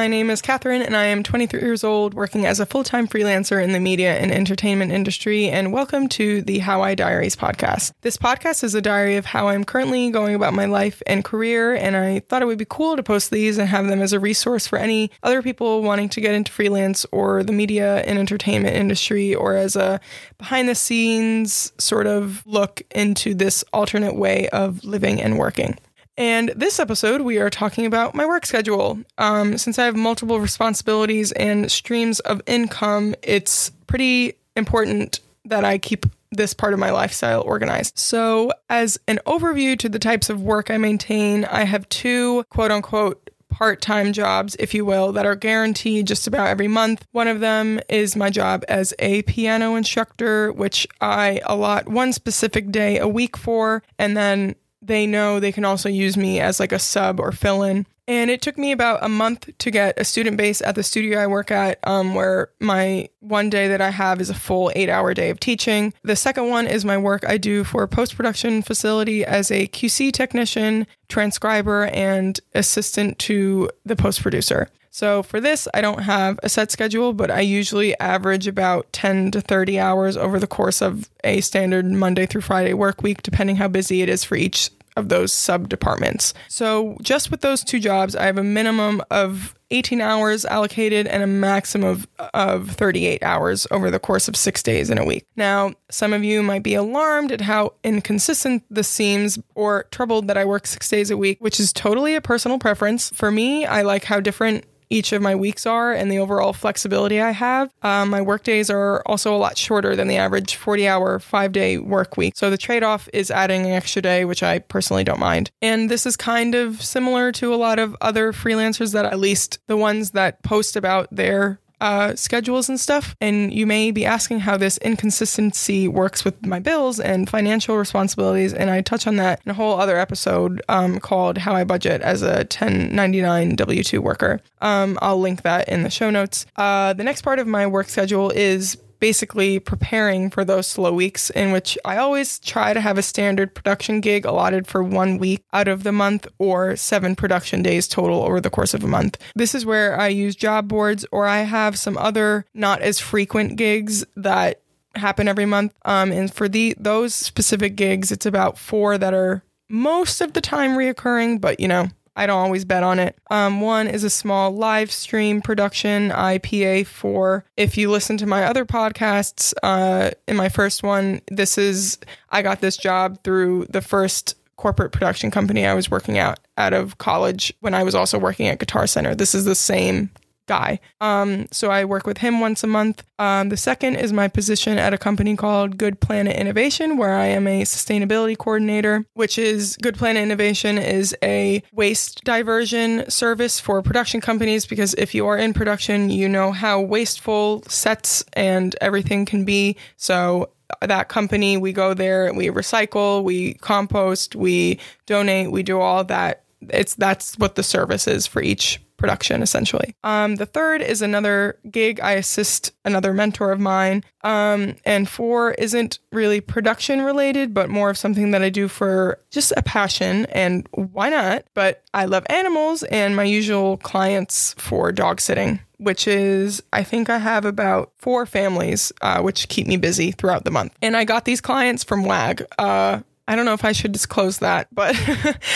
My name is Catherine, and I am 23 years old, working as a full time freelancer in the media and entertainment industry. And welcome to the How I Diaries podcast. This podcast is a diary of how I'm currently going about my life and career, and I thought it would be cool to post these and have them as a resource for any other people wanting to get into freelance or the media and entertainment industry, or as a behind the scenes sort of look into this alternate way of living and working. And this episode, we are talking about my work schedule. Um, since I have multiple responsibilities and streams of income, it's pretty important that I keep this part of my lifestyle organized. So, as an overview to the types of work I maintain, I have two quote unquote part time jobs, if you will, that are guaranteed just about every month. One of them is my job as a piano instructor, which I allot one specific day a week for. And then they know they can also use me as like a sub or fill in. And it took me about a month to get a student base at the studio I work at, um, where my one day that I have is a full eight hour day of teaching. The second one is my work I do for a post production facility as a QC technician, transcriber, and assistant to the post producer. So for this, I don't have a set schedule, but I usually average about 10 to 30 hours over the course of a standard Monday through Friday work week, depending how busy it is for each of those sub departments. So just with those two jobs, I have a minimum of 18 hours allocated and a maximum of, of 38 hours over the course of six days in a week. Now, some of you might be alarmed at how inconsistent this seems or troubled that I work six days a week, which is totally a personal preference. For me, I like how different each of my weeks are and the overall flexibility I have. Um, my work days are also a lot shorter than the average 40 hour, five day work week. So the trade off is adding an extra day, which I personally don't mind. And this is kind of similar to a lot of other freelancers that, at least the ones that post about their uh, schedules and stuff. And you may be asking how this inconsistency works with my bills and financial responsibilities. And I touch on that in a whole other episode um, called How I Budget as a 1099 W 2 worker. Um, I'll link that in the show notes. Uh, the next part of my work schedule is basically preparing for those slow weeks in which I always try to have a standard production gig allotted for one week out of the month or seven production days total over the course of a month. This is where I use job boards or I have some other not as frequent gigs that happen every month. Um, and for the those specific gigs, it's about four that are most of the time reoccurring, but you know, I don't always bet on it. Um, one is a small live stream production IPA for. If you listen to my other podcasts, uh, in my first one, this is I got this job through the first corporate production company I was working out out of college when I was also working at Guitar Center. This is the same guy. Um, so I work with him once a month. Um, the second is my position at a company called Good Planet Innovation, where I am a sustainability coordinator, which is Good Planet Innovation is a waste diversion service for production companies because if you are in production, you know how wasteful sets and everything can be. So that company, we go there, and we recycle, we compost, we donate, we do all that. It's that's what the service is for each production, essentially. Um, the third is another gig. I assist another mentor of mine. Um, and four isn't really production related, but more of something that I do for just a passion. And why not? But I love animals and my usual clients for dog sitting which is I think I have about four families, uh, which keep me busy throughout the month. And I got these clients from WAG. Uh, I don't know if I should disclose that, but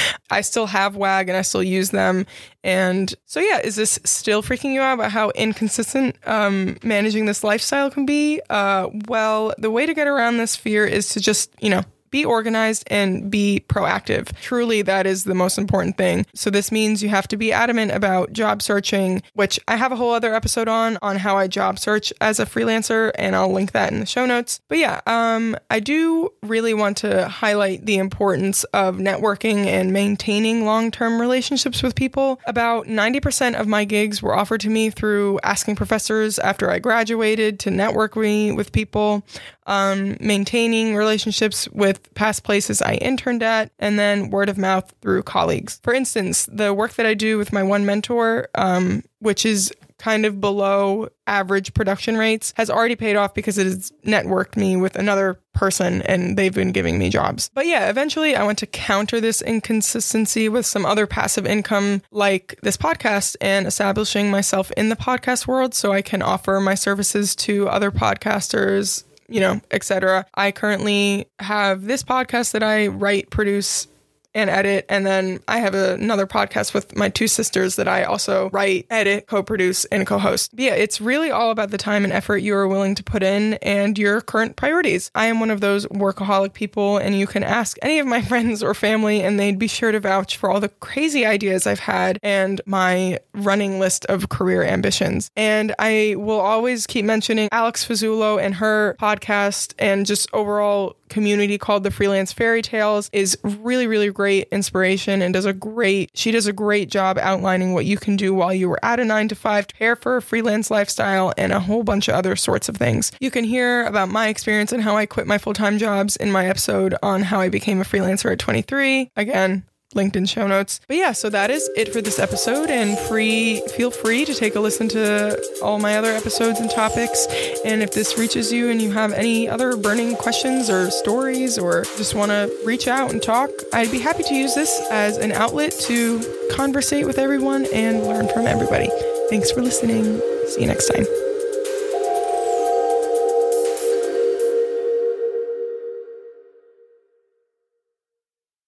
I still have WAG and I still use them. And so, yeah, is this still freaking you out about how inconsistent um, managing this lifestyle can be? Uh, well, the way to get around this fear is to just, you know, be organized and be proactive. Truly, that is the most important thing. So, this means you have to be adamant about job searching, which I have a whole other episode on, on how I job search as a freelancer, and I'll link that in the show notes. But yeah, um, I do really want to highlight the importance of networking and maintaining long term relationships with people. About 90% of my gigs were offered to me through asking professors after I graduated to network me with people um, maintaining relationships with past places I interned at, and then word of mouth through colleagues. For instance, the work that I do with my one mentor, um, which is kind of below average production rates has already paid off because it has networked me with another person and they've been giving me jobs. But yeah, eventually I want to counter this inconsistency with some other passive income like this podcast and establishing myself in the podcast world so I can offer my services to other podcasters you know, etc. I currently have this podcast that I write, produce, and edit. And then I have a, another podcast with my two sisters that I also write, edit, co produce, and co host. Yeah, it's really all about the time and effort you are willing to put in and your current priorities. I am one of those workaholic people, and you can ask any of my friends or family, and they'd be sure to vouch for all the crazy ideas I've had and my running list of career ambitions. And I will always keep mentioning Alex Fasulo and her podcast and just overall community called the Freelance Fairytales is really, really great inspiration and does a great, she does a great job outlining what you can do while you were at a nine to five, to prepare for a freelance lifestyle, and a whole bunch of other sorts of things. You can hear about my experience and how I quit my full time jobs in my episode on how I became a freelancer at 23. Again, LinkedIn show notes. But yeah, so that is it for this episode. And free, feel free to take a listen to all my other episodes and topics. And if this reaches you and you have any other burning questions or stories or just want to reach out and talk, I'd be happy to use this as an outlet to conversate with everyone and learn from everybody. Thanks for listening. See you next time.